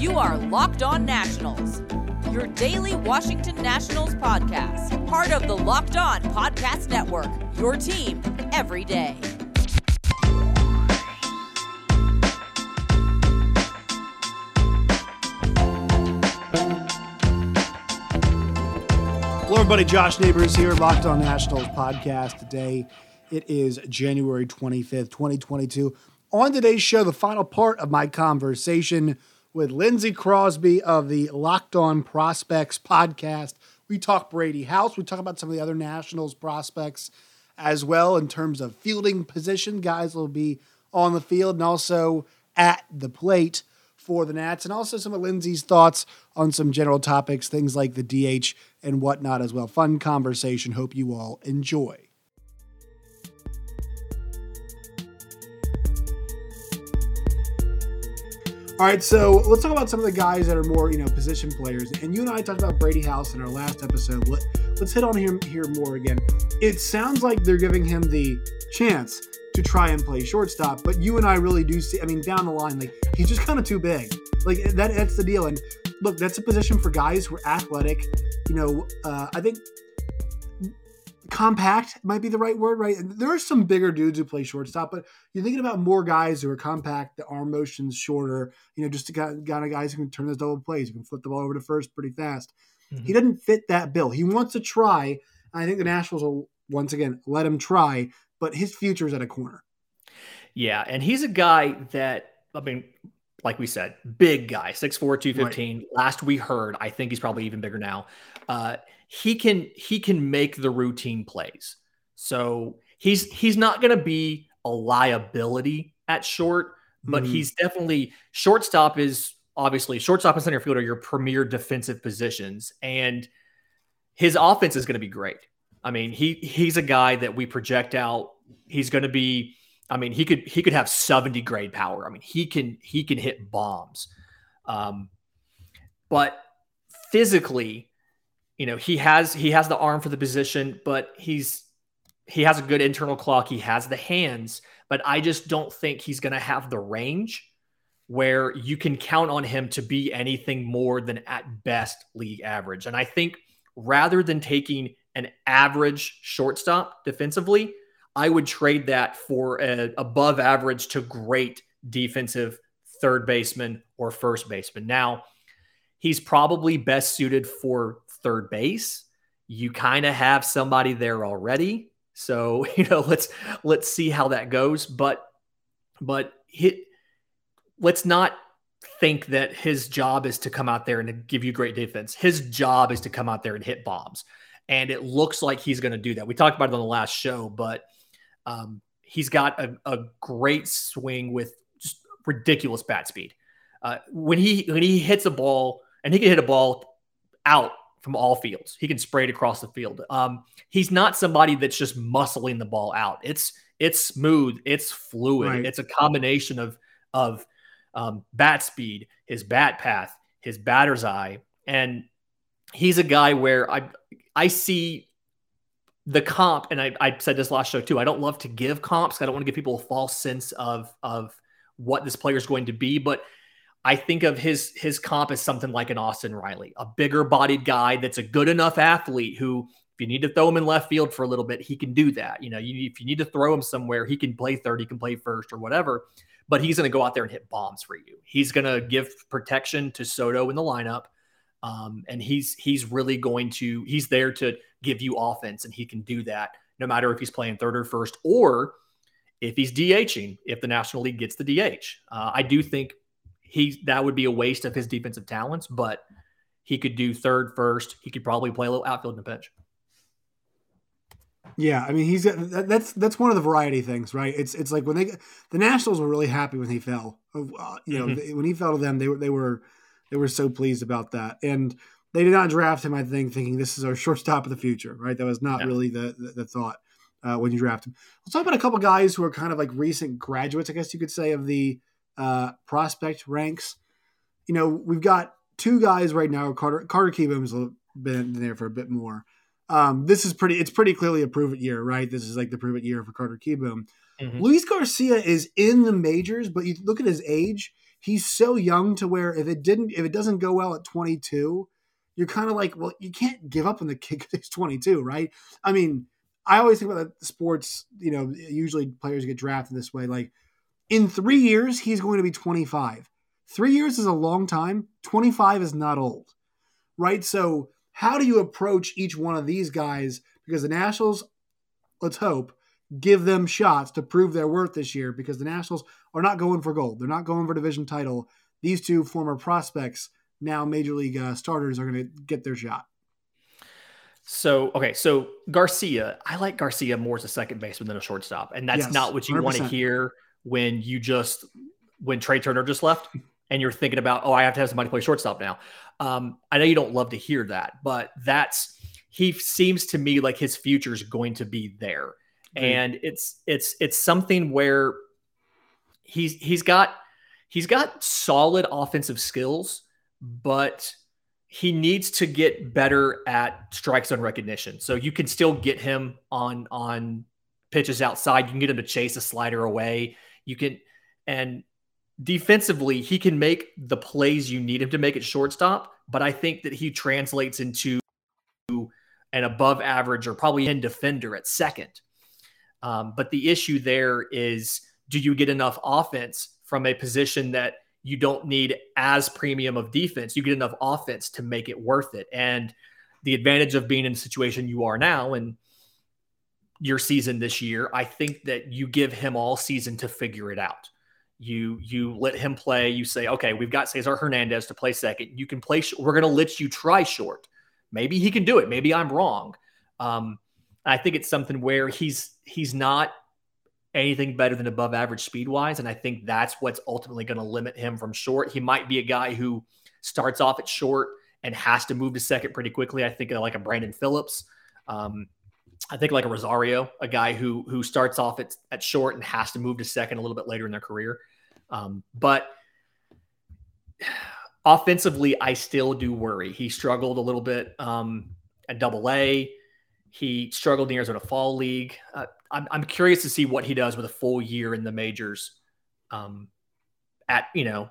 You are Locked On Nationals, your daily Washington Nationals podcast, part of the Locked On Podcast Network, your team every day. Hello, everybody. Josh Neighbors here, Locked On Nationals podcast. Today, it is January 25th, 2022. On today's show, the final part of my conversation with Lindsey Crosby of the Locked On Prospects podcast. We talk Brady House. We talk about some of the other Nationals prospects as well in terms of fielding position. Guys will be on the field and also at the plate for the Nats, and also some of Lindsey's thoughts on some general topics, things like the DH and whatnot as well. Fun conversation. Hope you all enjoy. All right, so let's talk about some of the guys that are more, you know, position players. And you and I talked about Brady House in our last episode. Let, let's hit on him here more again. It sounds like they're giving him the chance to try and play shortstop, but you and I really do see. I mean, down the line, like he's just kind of too big. Like that, that's the deal. And look, that's a position for guys who are athletic. You know, uh, I think compact might be the right word, right? There are some bigger dudes who play shortstop, but you're thinking about more guys who are compact, the arm motion's shorter, you know, just to kind of guys who can turn those double plays, who can flip the ball over to first pretty fast. Mm-hmm. He doesn't fit that bill. He wants to try. I think the Nationals will once again let him try, but his future is at a corner. Yeah, and he's a guy that I mean, like we said, big guy, 6'4", 215. Right. Last we heard, I think he's probably even bigger now. Uh, he can he can make the routine plays. So he's he's not going to be a liability at short, but mm-hmm. he's definitely shortstop is obviously shortstop and center field are your premier defensive positions, and his offense is going to be great. I mean, he he's a guy that we project out. He's going to be. I mean, he could he could have seventy grade power. I mean, he can he can hit bombs. Um, but physically, you know he has he has the arm for the position but he's he has a good internal clock. He has the hands but i just don't think he's going to have the range where you can count on him to be anything more than at best league average. And i think rather than taking an average shortstop defensively i would trade that for an above average to great defensive third baseman or first baseman. Now he's probably best suited for third base. You kind of have somebody there already. So, you know, let's let's see how that goes. But but hit let's not think that his job is to come out there and give you great defense. His job is to come out there and hit bombs. And it looks like he's going to do that. We talked about it on the last show, but um, he's got a, a, great swing with just ridiculous bat speed. Uh, when he when he hits a ball, and he can hit a ball out from all fields. He can spray it across the field. Um, he's not somebody that's just muscling the ball out. It's it's smooth, it's fluid. Right. It's a combination of of um, bat speed, his bat path, his batter's eye, and he's a guy where I I see the comp, and I, I said this last show too. I don't love to give comps. I don't want to give people a false sense of of what this player is going to be, but I think of his his comp as something like an Austin Riley, a bigger bodied guy that's a good enough athlete who if you need to throw him in left field for a little bit, he can do that. You know, you, if you need to throw him somewhere, he can play third, he can play first or whatever. But he's going to go out there and hit bombs for you. He's going to give protection to Soto in the lineup, um, and he's he's really going to he's there to give you offense, and he can do that no matter if he's playing third or first or if he's DHing. If the National League gets the DH, uh, I do think he that would be a waste of his defensive talents, but he could do third, first. He could probably play a little outfield in the pitch. Yeah, I mean he's that's that's one of the variety things, right? It's it's like when they the Nationals were really happy when he fell. Uh, you know, mm-hmm. when he fell to them, they were they were they were so pleased about that, and they did not draft him. I think thinking this is our shortstop of the future, right? That was not yeah. really the, the, the thought uh, when you draft him. Let's talk about a couple guys who are kind of like recent graduates, I guess you could say, of the uh, prospect ranks. You know, we've got two guys right now. Carter Carter Kieboom's been there for a bit more. Um, this is pretty. It's pretty clearly a prove it year, right? This is like the prove it year for Carter Kieboom. Mm-hmm. Luis Garcia is in the majors, but you look at his age. he's so young to where if it didn't if it doesn't go well at 22, you're kind of like, well, you can't give up on the kid because he's 22, right? I mean, I always think about that sports. You know, usually players get drafted this way. Like in three years, he's going to be 25. Three years is a long time. 25 is not old, right? So how do you approach each one of these guys? Because the Nationals, let's hope, give them shots to prove their worth this year because the Nationals are not going for gold. They're not going for division title. These two former prospects, now major league uh, starters, are going to get their shot. So okay, so Garcia, I like Garcia more as a second baseman than a shortstop, and that's yes, not what you want to hear when you just when Trea Turner just left and you're thinking about oh I have to have somebody play shortstop now. Um, I know you don't love to hear that, but that's he seems to me like his future is going to be there, mm-hmm. and it's it's it's something where he's he's got he's got solid offensive skills, but he needs to get better at strike zone recognition. So you can still get him on on pitches outside. You can get him to chase a slider away. You can and defensively, he can make the plays you need him to make at shortstop, but I think that he translates into an above average or probably in defender at second. Um, but the issue there is do you get enough offense from a position that you don't need as premium of defense? You get enough offense to make it worth it. And the advantage of being in the situation you are now and your season this year, I think that you give him all season to figure it out. You you let him play. You say, okay, we've got Cesar Hernandez to play second. You can play. We're going to let you try short. Maybe he can do it. Maybe I'm wrong. Um, I think it's something where he's he's not anything better than above average speed wise. And I think that's what's ultimately going to limit him from short. He might be a guy who starts off at short and has to move to second pretty quickly. I think like a Brandon Phillips. Um, I think like a Rosario, a guy who who starts off at, at short and has to move to second a little bit later in their career. Um, but offensively, I still do worry. He struggled a little bit um, at Double A. He struggled in the Arizona Fall League. Uh, I'm, I'm curious to see what he does with a full year in the majors. Um, at you know,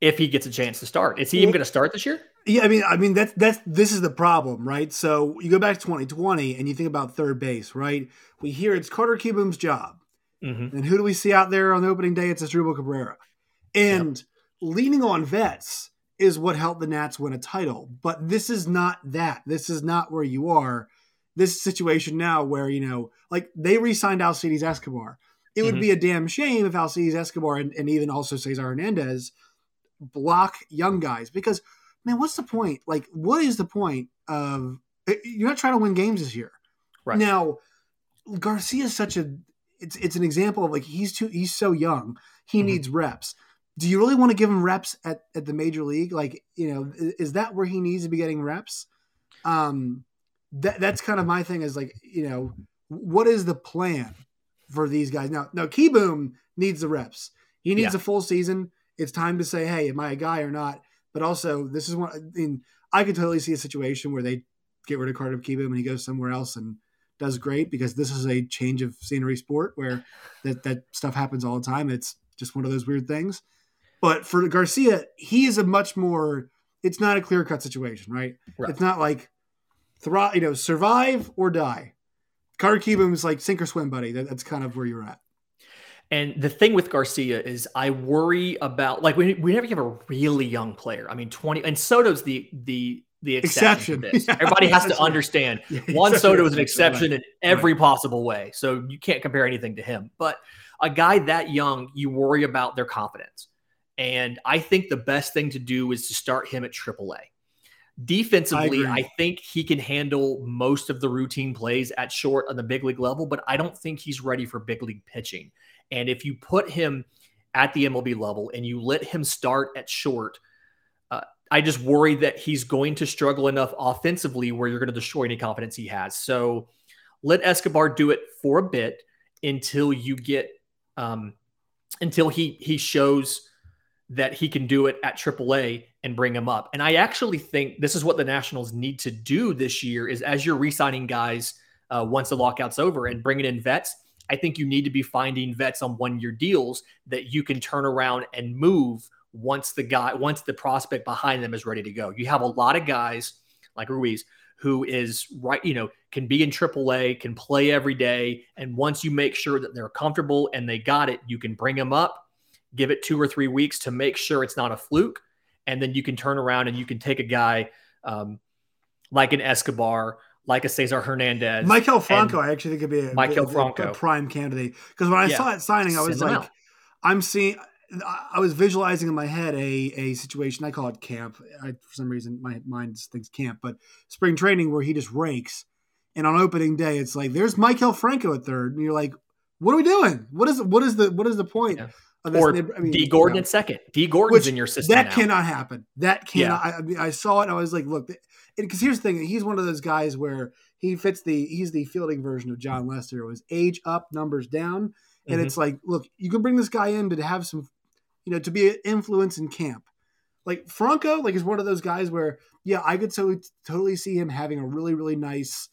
if he gets a chance to start, is he even going to start this year? Yeah, I mean, I mean that's that's this is the problem, right? So you go back to 2020 and you think about third base, right? We hear it's Carter Kieboom's job, mm-hmm. and who do we see out there on the opening day? It's Asdrubal Cabrera, and yep. leaning on vets is what helped the Nats win a title. But this is not that. This is not where you are this situation now where, you know, like they re signed Alcides Escobar. It mm-hmm. would be a damn shame if Alcides Escobar and, and even also Cesar Hernandez block young guys because, man, what's the point? Like, what is the point of eh, you're not trying to win games this year? Right. Now, Garcia is such a it's it's an example of like he's too he's so young. He mm-hmm. needs reps. Do you really want to give him reps at, at the major league? Like, you know, is, is that where he needs to be getting reps? Um, that that's kind of my thing is like you know what is the plan for these guys now now Kieboom needs the reps he needs yeah. a full season it's time to say hey am i a guy or not but also this is one i mean i could totally see a situation where they get rid of carter Kieboom and he goes somewhere else and does great because this is a change of scenery sport where that that stuff happens all the time it's just one of those weird things but for garcia he is a much more it's not a clear cut situation right? right it's not like thrive, you know, survive or die. Carter Kieboom is like sink or swim, buddy. That, that's kind of where you're at. And the thing with Garcia is, I worry about like we whenever you have a really young player. I mean, twenty and Soto's the the the exception. exception. Yeah, Everybody has to understand yeah, Juan Soto is an exception right. in every right. possible way. So you can't compare anything to him. But a guy that young, you worry about their confidence. And I think the best thing to do is to start him at AAA. Defensively, I, I, think he can handle most of the routine plays at short on the big league level, but I don't think he's ready for big league pitching. And if you put him at the MLB level and you let him start at short, uh, I just worry that he's going to struggle enough offensively where you're going to destroy any confidence he has. So let Escobar do it for a bit until you get um, until he he shows that he can do it at AAA and bring him up. And I actually think this is what the Nationals need to do this year is as you're re-signing guys uh, once the lockout's over and bringing in vets, I think you need to be finding vets on one-year deals that you can turn around and move once the guy, once the prospect behind them is ready to go. You have a lot of guys like Ruiz who is right, you know, can be in AAA, can play every day. And once you make sure that they're comfortable and they got it, you can bring them up, give it two or three weeks to make sure it's not a fluke. And then you can turn around and you can take a guy um, like an Escobar, like a Cesar Hernandez. Maikel Franco, I actually think could be a, a, Franco. a prime candidate. Because when I Yeah. saw it signing, I was Send like. I'm seeing. I was visualizing in my head a a situation. I call it camp. I, for some reason, my mind thinks camp, but spring training where he just rakes. And on opening day, it's like there's Maikel Franco at third, and you're like, "What are we doing? What is what is the what is the point Yeah. Of? Or nib- I mean, D you Gordon know, at second. Dee Gordon's in your system. that now. cannot happen. That cannot. I, I mean, I saw it. and I was like, "Look," because here's the thing. He's one of those guys where he fits the. He's the fielding version of Jon Lester. It was age up, numbers down, and Mhm. it's like, look, you can bring this guy in to have some, you know, to be an influence in camp. Like Franco, like is one of those guys where, yeah, I could so totally see him having a really, really nice.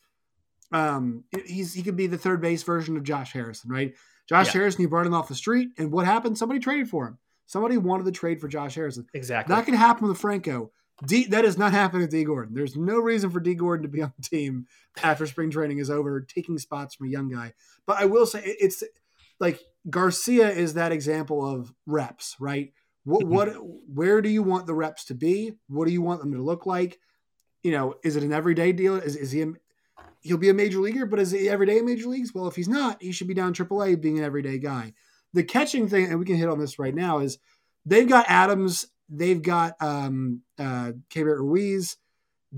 Um, he's he could be the third base version of Josh Harrison, right? Josh Yeah. Harrison, you brought him off the street, and what happened? Somebody traded for him. Somebody wanted to trade for Josh Harrison. Exactly. That could happen with Franco. D, that is not happening with Dee Gordon. There's no reason for Dee Gordon to be on the team after spring training is over, taking spots from a young guy. But I will say it's like Garcia is that example of reps, right? What Mhm. what where do you want the reps to be? What do you want them to look like? You know, is it an everyday deal? Is is he he'll be a major leaguer, but is he everyday in major leagues? Well, if he's not, he should be down AAA being an everyday guy. The catching thing, and we can hit on this right now, is they've got Adams, they've got um uh Keibert Ruiz.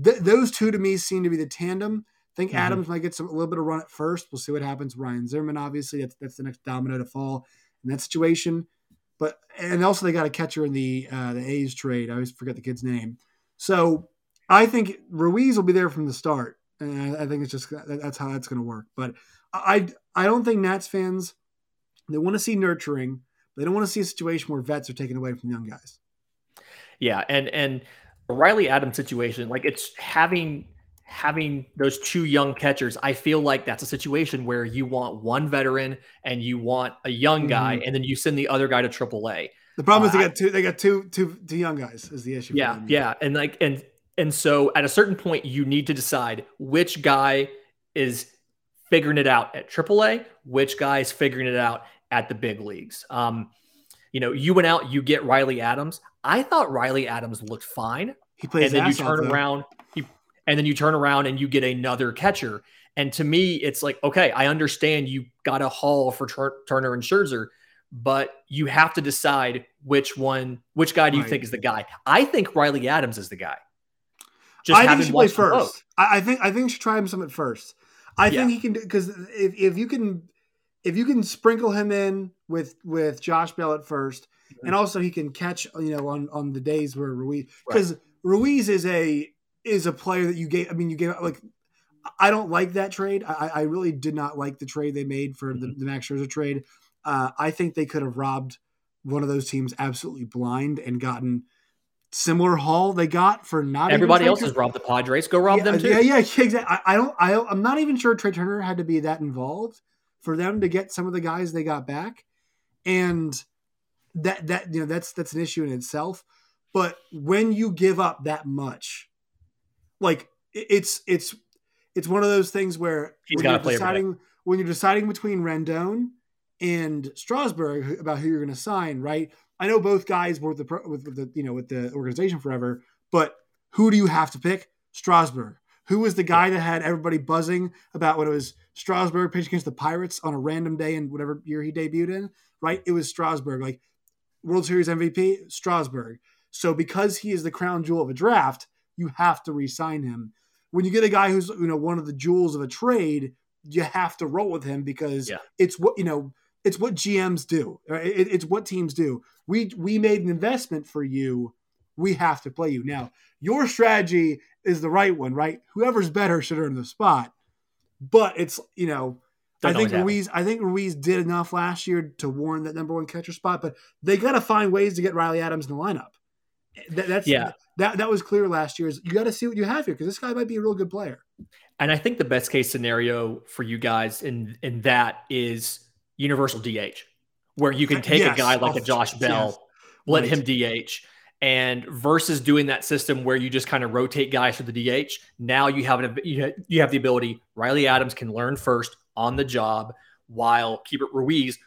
Th- those two to me seem to be the tandem. I think Mhm. Adams might get some a little bit of run at first. We'll see what happens. Ryan Zimmerman, obviously, that's that's the next domino to fall in that situation. But and also they got a catcher in the uh, the A's trade. I always forget the kid's name. So I think Ruiz will be there from the start, and I, I think it's just that's how that's going to work. But I I don't think Nats fans they want to see nurturing. They don't want to see a situation where vets are taken away from young guys. Yeah, and and Riley Adams situation, like it's having having those two young catchers. I feel like that's a situation where you want one veteran and you want a young guy, Mm-hmm. and then you send the other guy to AAA. The problem is Uh, they got two they got two two two young guys is the issue. Yeah, yeah, and like and and so at a certain point, you need to decide which guy is figuring it out at AAA, which guy is figuring it out at the big leagues. Um, you know, you went out, you get Riley Adams. I thought Riley Adams looked fine. He plays and then you off, turn around you, and then you turn around and you get another catcher and to me it's like okay i understand you got a haul for Tur- turner and scherzer but you have to decide which one which guy do you Right. think is the guy i think riley adams is the guy just I think she having should play watched them both. first. I, I think I think should try him some at first. I Yeah. think he can do because if, if you can if you can sprinkle him in with with Josh Bell at 1st Mm-hmm. and also he can catch you know on on the days where Ruiz because Ruiz is a is a player that you gave. I mean you gave like I don't like that trade. I, I really did not like the trade they made for the, Mhm. the Max Scherzer trade. Uh, I think they could have robbed one of those teams absolutely blind and gotten similar haul they got for not everybody else has robbed the padres go rob yeah, them too Yeah, yeah, exactly. I, I don't. I, I'm not even sure Trea Turner had to be that involved for them to get some of the guys they got back, and that that you know that's that's an issue in itself. But when you give up that much, like it's it's it's one of those things where He's when you're play every day. deciding when you're deciding between Rendon and Strasburg about who you're going to sign, right? I know both guys were with the with, the you know with the organization forever, but who do you have to pick? Strasburg. Who was the guy that had everybody buzzing about when it was Strasburg pitched against the Pirates on a random day in whatever year he debuted in? Right, it was Strasburg, like World Series MVP, Strasburg. So because he is the crown jewel of a draft, you have to re-sign him. When you get a guy who's you know one of the jewels of a trade, you have to roll with him because Yeah. it's what you know. It's what GMs do. It- it's what teams do. We we made an investment for you. We have to play you now. Your strategy is the right one, right? Whoever's better should earn the spot. But it's you know Doesn't I think. Ruiz. I think Ruiz did enough last year to warrant that number one catcher spot, but they got to find ways to get Riley Adams in the lineup. That, that's Yeah. That that was clear last year. Is you got to see what you have here because this guy might be a real good player. And I think the best case scenario for you guys in in that is universal DH, where you can take Yes. a guy like a Oh, Josh yes. Bell let right. him DH. And versus doing that system where you just kind of rotate guys for the DH, now you have an you have the ability. Riley Adams can learn first on the job, while Keibert Ruiz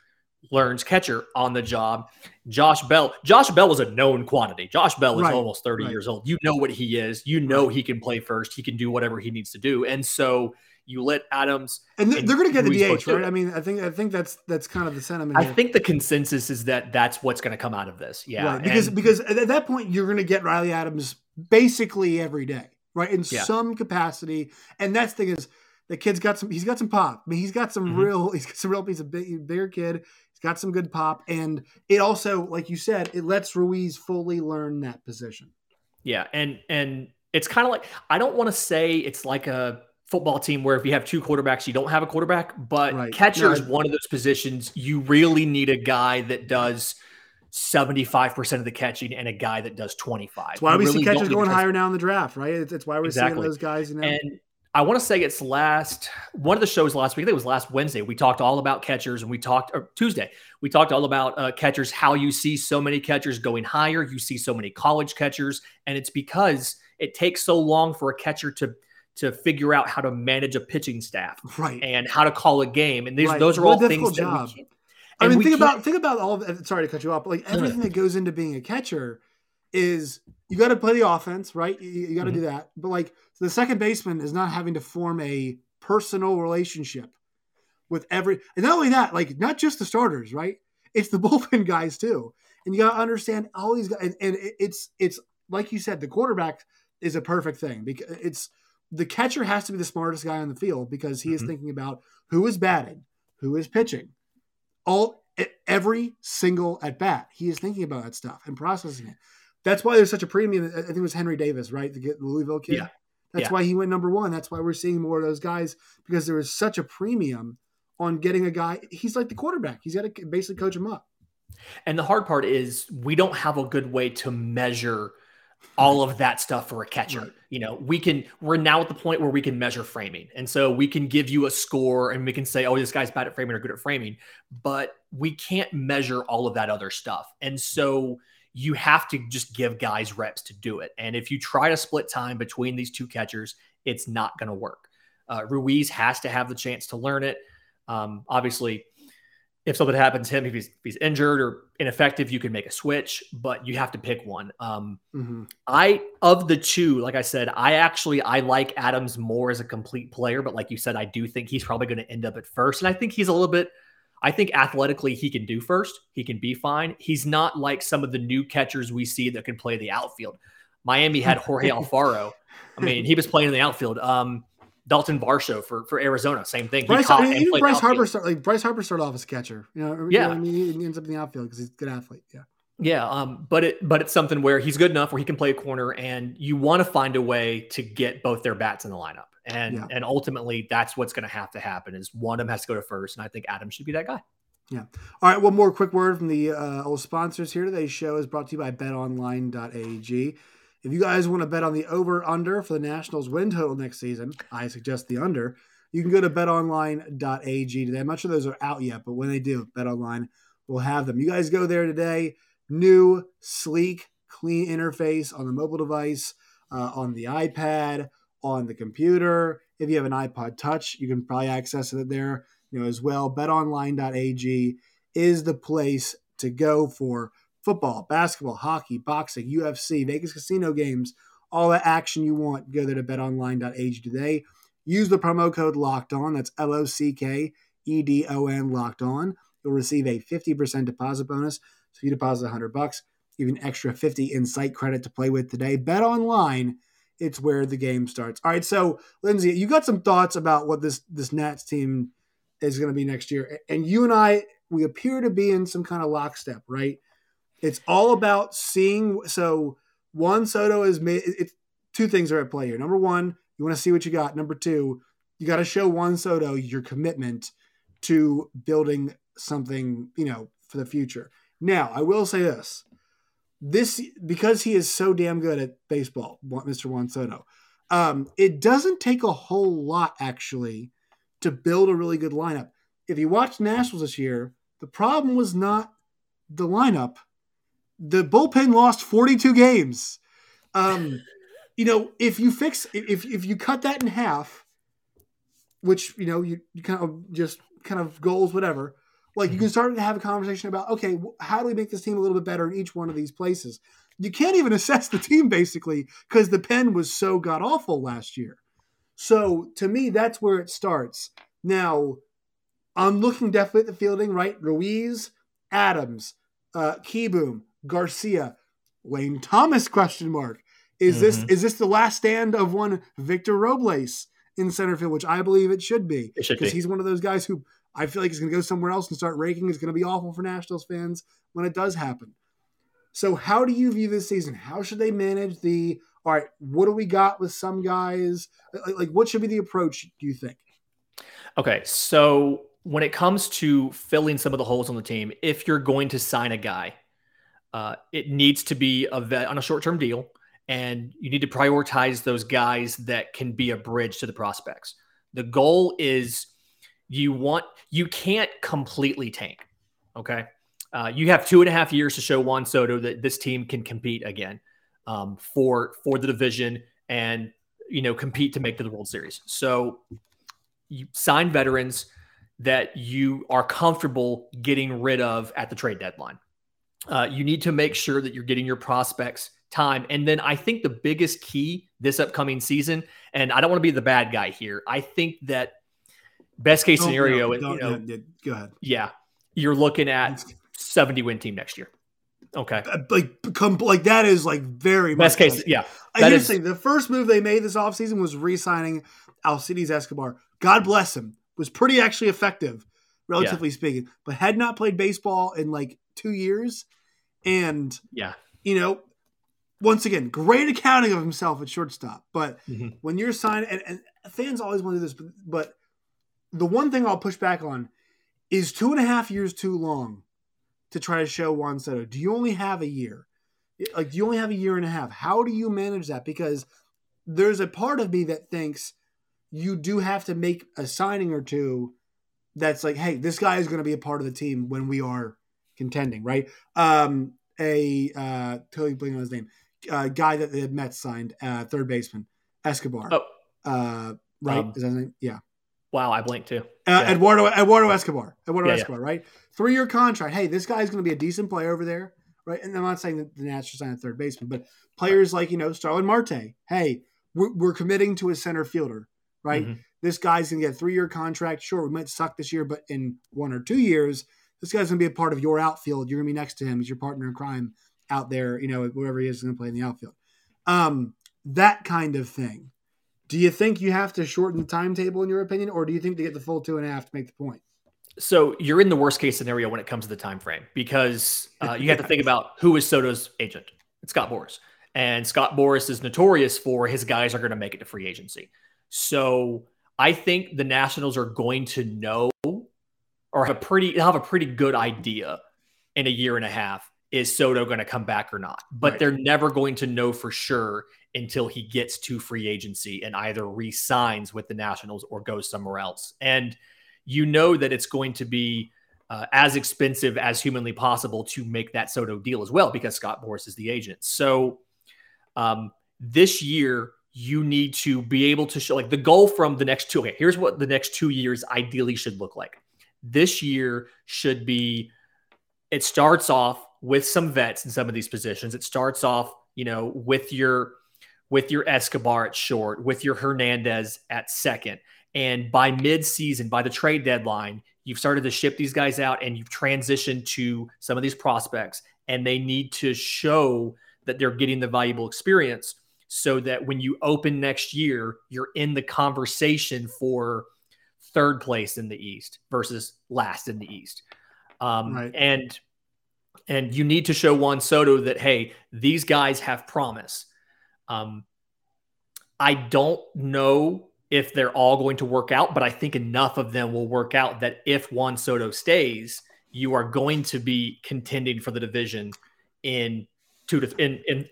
learns catcher on the job. Josh Bell, Josh Bell is a known quantity. Josh Bell is right. almost 30 right. years old. You know what he is. You know he can play first. He can do whatever he needs to do. And so you let Adams and they're, they're going to get the DH, right? I mean, I think I think that's that's kind of the sentiment. I here. think the consensus is that that's what's going to come out of this. Yeah, right. because and, because at that point you're going to get Riley Adams basically every day, right, in yeah. some capacity. And that's the thing is the kid's got some. He's got some pop. I mean, he's got some mm-hmm. real. He's got some real piece of big, bigger kid. He's got some good pop, and it also, like you said, it lets Ruiz fully learn that position. Yeah, and and it's kind of like I don't want to say it's like a football team where if you have two quarterbacks, you don't have a quarterback. But right. catcher is one of those positions you really need a guy that does 75% of the catching and a guy that does 25. That's why you we really see catchers going higher now in the draft, right? It's, it's why we're exactly. seeing those guys. You know? And I want to say it's last one of the shows last week. I think it was last Wednesday. We talked all about catchers, and we talked or Tuesday. We talked all about uh, catchers. How you see so many catchers going higher. You see so many college catchers, and it's because it takes so long for a catcher to to figure out how to manage a pitching staff, right, and how to call a game. And these right. those are what all things job. that we. I mean, think about think about all. Of, sorry to cut you off, but like everything that goes into being a catcher is you got to play the offense, right? You, you got to mm-hmm. do that. But like the second baseman is not having to form a personal relationship with every, and not only that, like not just the starters, right? It's the bullpen guys too, and you got to understand all these guys. And, and it's it's like you said, the quarterback is a perfect thing because it's the catcher has to be the smartest guy on the field because he mm-hmm. is thinking about who is batting, who is pitching, all every single at bat. He is thinking about that stuff and processing it. That's why there's such a premium. I think it was Henry Davis, right? The, Louisville kid. Yeah. That's yeah. why he went number one. That's why we're seeing more of those guys because there is such a premium on getting a guy. He's like the quarterback. He's got to basically coach him up. And the hard part is we don't have a good way to measure all of that stuff for a catcher. Right. You know, we can, we're now at the point where we can measure framing. And so we can give you a score and we can say, oh, this guy's bad at framing or good at framing, but we can't measure all of that other stuff. And so, you have to just give guys reps to do it. And if you try to split time between these two catchers, it's not going to work. Uh, Ruiz has to have the chance to learn it. Um, obviously, if something happens to him, if he's, if he's, injured or ineffective, you can make a switch, but you have to pick one. Um, mm-hmm. I of the two, like I said, I actually I like Adams more as a complete player, but like you said, I do think he's probably going to end up at first, and I think he's a little bit I think athletically he can do first. He can be fine. He's not like some of the new catchers we see that can play the outfield. Miami had Jorge Alfaro. I mean, he was playing in the outfield. Um, Dalton Varsho for for Arizona, same thing. Bryce, I mean, even Bryce Harper start, like Bryce Harper started off as a catcher. You know, yeah, you know I mean, he ends up in the outfield because he's a good athlete. Yeah. Yeah, um, but it but it's something where he's good enough where he can play a corner, and you want to find a way to get both their bats in the lineup and yeah. and ultimately that's what's going to have to happen is one of them has to go to first and i think adam should be that guy yeah all right one more quick word from the uh, old sponsors here today's show is brought to you by betonline.ag if you guys want to bet on the over under for the nationals win total next season i suggest the under you can go to betonline.ag today i'm not sure those are out yet but when they do betonline will have them you guys go there today new sleek clean interface on the mobile device uh, on the ipad on the computer. If you have an iPod Touch, you can probably access it there, you know, as well. BetOnline.ag is the place to go for football, basketball, hockey, boxing, UFC, Vegas casino games, all the action you want. Go there to BetOnline.ag today. Use the promo code Locked On. That's L O C K E D O N Locked On. You'll receive a 50% deposit bonus. So you deposit 100 bucks, even extra 50 in site credit to play with today. Bet online it's where the game starts. All right, so Lindsay, you got some thoughts about what this this Nats team is going to be next year, and you and I we appear to be in some kind of lockstep, right? It's all about seeing. So Juan Soto is made. It's two things are at play here. Number one, you want to see what you got. Number two, you got to show Juan Soto your commitment to building something, you know, for the future. Now, I will say this this because he is so damn good at baseball, Mr. Juan Soto. Um, it doesn't take a whole lot actually to build a really good lineup. If you watch Nationals this year, the problem was not the lineup. The bullpen lost 42 games. Um, you know, if you fix if if you cut that in half, which you know you, you kind of just kind of goals whatever, like you can mm-hmm. start to have a conversation about okay, how do we make this team a little bit better in each one of these places? You can't even assess the team basically because the pen was so god awful last year. So to me, that's where it starts. Now, I'm looking definitely at the fielding, right? Ruiz, Adams, uh, Kieboom, Garcia, Lane Thomas question mark. Is mm-hmm. this is this the last stand of one Victor Robles in center field, which I believe it should be. Because he's one of those guys who I feel like he's gonna go somewhere else and start raking. It's gonna be awful for Nationals fans when it does happen. So how do you view this season? How should they manage the all right, what do we got with some guys? Like, like what should be the approach, do you think? Okay, so when it comes to filling some of the holes on the team, if you're going to sign a guy, uh, it needs to be a vet on a short term deal, and you need to prioritize those guys that can be a bridge to the prospects. The goal is you want you can't completely tank. Okay, uh, you have two and a half years to show Juan Soto that this team can compete again um, for for the division and you know compete to make to the World Series. So you sign veterans that you are comfortable getting rid of at the trade deadline. Uh, you need to make sure that you're getting your prospects time. And then I think the biggest key this upcoming season, and I don't want to be the bad guy here. I think that best case scenario, no, no, you know, no, go ahead. Yeah, you're looking at 70 win team next year. Okay, uh, like come like that is like very best case. Like, yeah, I hear saying the first move they made this offseason was re-signing Alcides Escobar. God bless him. Was pretty actually effective, relatively yeah. speaking, but had not played baseball in like two years. And yeah, you know, once again, great accounting of himself at shortstop. But mm-hmm. when you're signed, and, and, fans always want to do this, but, but the one thing I'll push back on is two and a half years too long to try to show Juan Soto. Do you only have a year? Like, do you only have a year and a half? How do you manage that? Because there's a part of me that thinks you do have to make a signing or two that's like, hey, this guy is going to be a part of the team when we are contending, right? Um, a uh, totally blanking on his name, uh, guy that the Mets signed, uh, third baseman, Escobar. Oh, uh, right? Um, is that his name? Yeah. Wow, I blinked too. Uh, yeah. Eduardo Eduardo Escobar. Eduardo yeah, Escobar, yeah. right? Three year contract. Hey, this guy's going to be a decent player over there, right? And I'm not saying that the Nats should sign a third baseman, but players like you know Starling Marte. Hey, we're, we're committing to a center fielder, right? Mm-hmm. This guy's going to get a three year contract. Sure, we might suck this year, but in one or two years, this guy's going to be a part of your outfield. You're going to be next to him. He's your partner in crime out there. You know, whatever he is going to play in the outfield. Um, that kind of thing. Do you think you have to shorten the timetable in your opinion, or do you think to get the full two and a half to make the point? So you're in the worst case scenario when it comes to the time frame because uh, you have to think about who is Soto's agent. It's Scott Boras, and Scott Boras is notorious for his guys are going to make it to free agency. So I think the Nationals are going to know or have a pretty have a pretty good idea in a year and a half is Soto going to come back or not? But right. they're never going to know for sure until he gets to free agency and either re-signs with the Nationals or goes somewhere else. And you know that it's going to be uh, as expensive as humanly possible to make that Soto deal as well because Scott Boras is the agent. So um, this year you need to be able to show like the goal from the next two. Okay, here's what the next two years ideally should look like. This year should be. It starts off with some vets in some of these positions. It starts off, you know, with your with your Escobar at short, with your Hernandez at second. And by mid-season, by the trade deadline, you've started to ship these guys out and you've transitioned to some of these prospects and they need to show that they're getting the valuable experience so that when you open next year, you're in the conversation for third place in the East versus last in the East. Um, right. And and you need to show Juan Soto that hey, these guys have promise. Um, I don't know if they're all going to work out, but I think enough of them will work out that if Juan Soto stays, you are going to be contending for the division in two to in in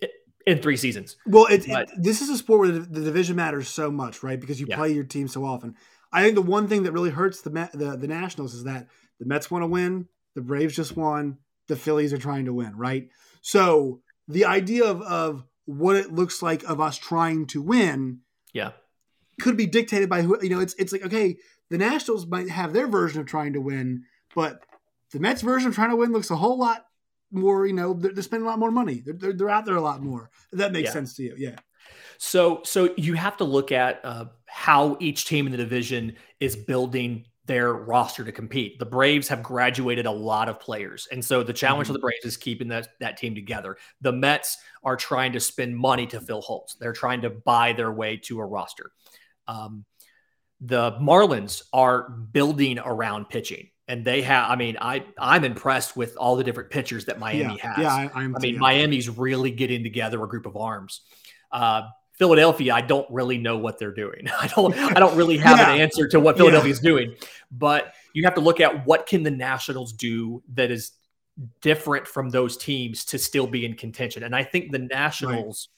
in three seasons. Well, it, but, it, this is a sport where the, the, division matters so much, right? Because you yeah. play your team so often. I think the one thing that really hurts the the, the Nationals is that the Mets want to win, the Braves just won, the Phillies are trying to win, right? So the idea of of what it looks like of us trying to win, yeah, could be dictated by who you know. It's it's like okay, the Nationals might have their version of trying to win, but the Mets version of trying to win looks a whole lot more. You know, they're, they're spending a lot more money. They're, they're, they're out there a lot more. That makes Yeah. sense to you, yeah. So, so you have to look at uh, how each team in the division is building their roster to compete. The Braves have graduated a lot of players, and so the challenge for the Braves is keeping that that team together. The Mets are trying to spend money to fill holes. They're trying to buy their way to a roster. Um, the Marlins are building around pitching, and they have. I mean, I I'm impressed with all the different pitchers that Miami yeah, has. yeah, I, I'm, I mean, yeah. Miami's really getting together a group of arms. Uh, Philadelphia, I don't really know what they're doing. I don't. I don't really have an answer to what Yeah. Philadelphia's doing. But you have to look at what can the Nationals do that is different from those teams to still be in contention. And I think the Nationals,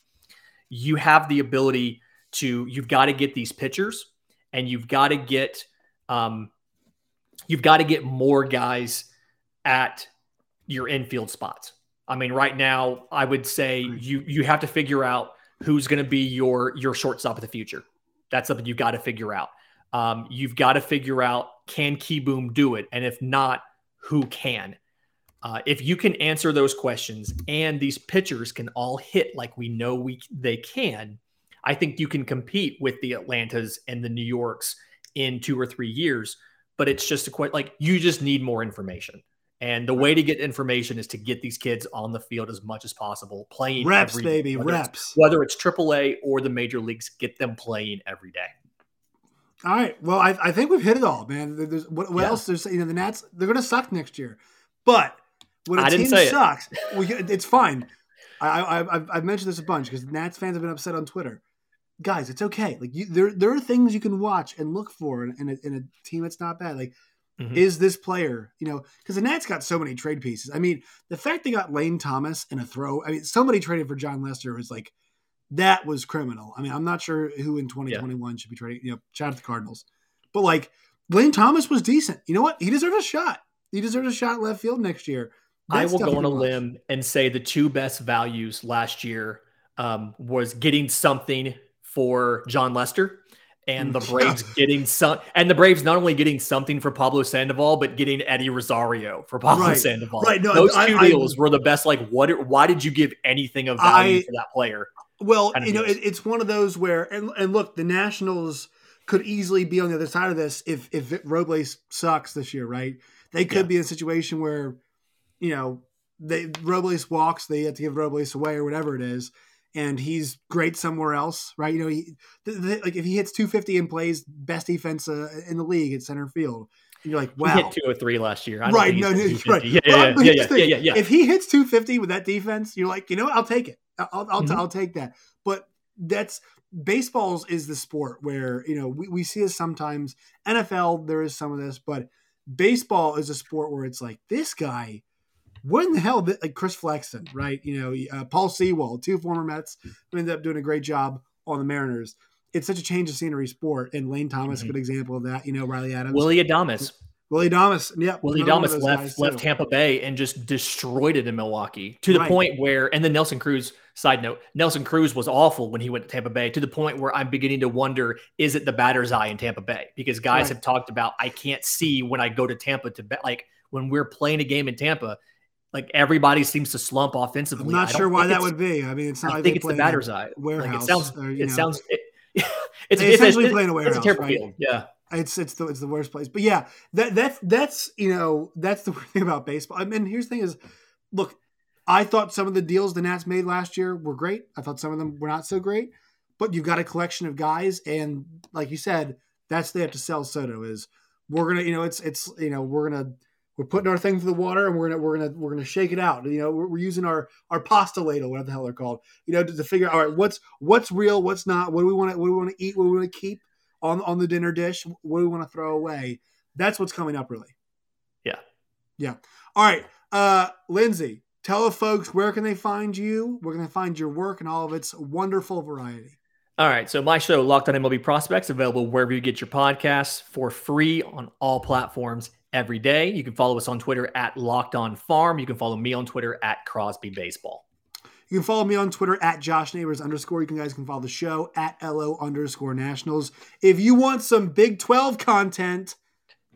you have the ability to. You've got to get these pitchers, and you've got to get. Um, you've got to get more guys at your infield spots. I mean, right now, I would say Right. you you have to figure out who's going to be your your shortstop of the future. That's something you've got to figure out. Um, you've got to figure out can Kieboom do it, and if not, who can. Uh, if you can answer those questions, and these pitchers can all hit like we know we they can, I think you can compete with the Atlantas and the New Yorks in two or three years. But it's just a quite like you just need more information. And the way to get information is to get these kids on the field as much as possible, playing reps, every- baby, whether it's- reps. Whether it's AAA or the major leagues, get them playing every day. All right. Well, I, I think we've hit it all, man. There's, what, what Yeah. else? There's you know the Nats. They're going to suck next year, but when a I team say it. sucks, we, it's fine. I, I I've, I've mentioned this a bunch because Nats fans have been upset on Twitter. Guys, it's okay. Like you, there there are things you can watch and look for in, in, a, in a team that's not bad. Like Mhm. is this player, you know, because the Nats got so many trade pieces. I mean, the fact they got Lane Thomas and a throw. I mean, somebody traded for Jon Lester was like that was criminal. I mean, I'm not sure who in 2021 should be trading. You know, shout out to the Cardinals, but like Lane Thomas was decent. You know what? He deserves a shot. He deserves a shot left field next year. I will go on a limb and say the two best values last year um, was getting something for Jon Lester and the Braves getting some, and the Braves not only getting something for Pablo Sandoval, but getting Eddie Rosario for Pablo Right, Sandoval. right, no, Those I- two I- deals were the best. Like, what? Why did you give anything of value I- for that player? Well, kind of you know, it, it's one of those where, and, and look, the Nationals could easily be on the other side of this if if Robles sucks this year, right? They could Yeah. be in a situation where, you know, they Robles walks, they have to give Robles away or whatever it is, and he's great somewhere else, right? You know, he th- th- like if he hits 250 and plays best defense uh, in the league at center field, and you're like, wow, He hit 203 last year. I don't right? No, he's no, right. 250. Yeah, Well, yeah, yeah, yeah, yeah, yeah. If he hits 250 with that defense, you're like, you know what? I'll take it. I'll I'll, Mhm. I'll take that. But that's baseballs is the sport where you know we, we see this sometimes. NFL there is some of this, but baseball is a sport where it's like this guy. What in the hell? did- Like Chris Flexen, right? You know, uh, Paul Sewald, two former Mets who ended up doing a great job on the Mariners. It's such a change of scenery sport, and Lane Thomas, a Mhm. good example of that. You know, Riley Adams, Willy Adames. Willy Adames, yeah, Willy Adames left left too. Tampa Bay and just destroyed it in Milwaukee to the Right. point where, and then Nelson Cruz. Side note: Nelson Cruz was awful when he went to Tampa Bay to the point where I'm beginning to wonder: is it the batter's eye in Tampa Bay? Because guys Right. have talked about I can't see when I go to Tampa to bet. Like when we're playing a game in Tampa, like everybody seems to slump offensively. I'm not sure why that would be. I mean, it's not I like think it's the batter's eye. warehouse. Like it sounds. or, it know, sounds. It, it's They it's, essentially it's, play in a It's a warehouse, terrible right? field. Yeah. It's it's the it's the worst place. But yeah, that that's that's you know that's the weird thing about baseball. I mean, here's the thing: is look, I thought some of the deals the Nats made last year were great. I thought some of them were not so great. But you've got a collection of guys, and like you said, that's they have to sell Soto. Is we're gonna you know it's it's you know we're gonna we're putting our thing through the water and we're gonna we're gonna we're gonna shake it out. You know we're, we're using our our pasta ladle, whatever the hell they're called. You know to, to figure out all right what's what's real, what's not. What do we want to what do we want to eat? What do we want to keep on on the dinner dish? What do we want to throw away? That's what's coming up, really. Yeah. Yeah. All right, uh, Lindsay. Tell the folks where can they find you, where can they find your work and all of its wonderful variety. All right. So my show, Locked on MLB Prospects, available wherever you get your podcasts for free on all platforms every day. You can follow us on Twitter at Locked On Farm. You can follow me on Twitter at Crosby Baseball. You can follow me on Twitter at Josh Neighbors underscore. You can guys can follow the show at LO underscore Nationals. If you want some Big 12 content,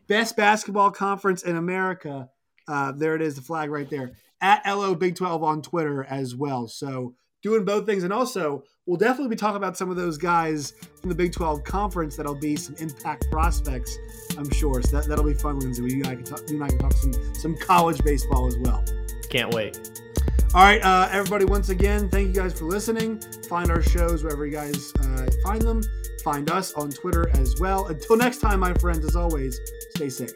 best basketball conference in America, uh, there it is, the flag right there. At LO Big 12 on Twitter as well. So doing both things. And also, we'll definitely be talking about some of those guys from the Big 12 conference that'll be some impact prospects, I'm sure. So that, that'll be fun, Lindsay. You and I can talk, you and I can talk some, some college baseball as well. Can't wait. All right, uh, everybody, once again, thank you guys for listening. Find our shows wherever you guys uh, find them. Find us on Twitter as well. Until next time, my friends, as always, stay safe.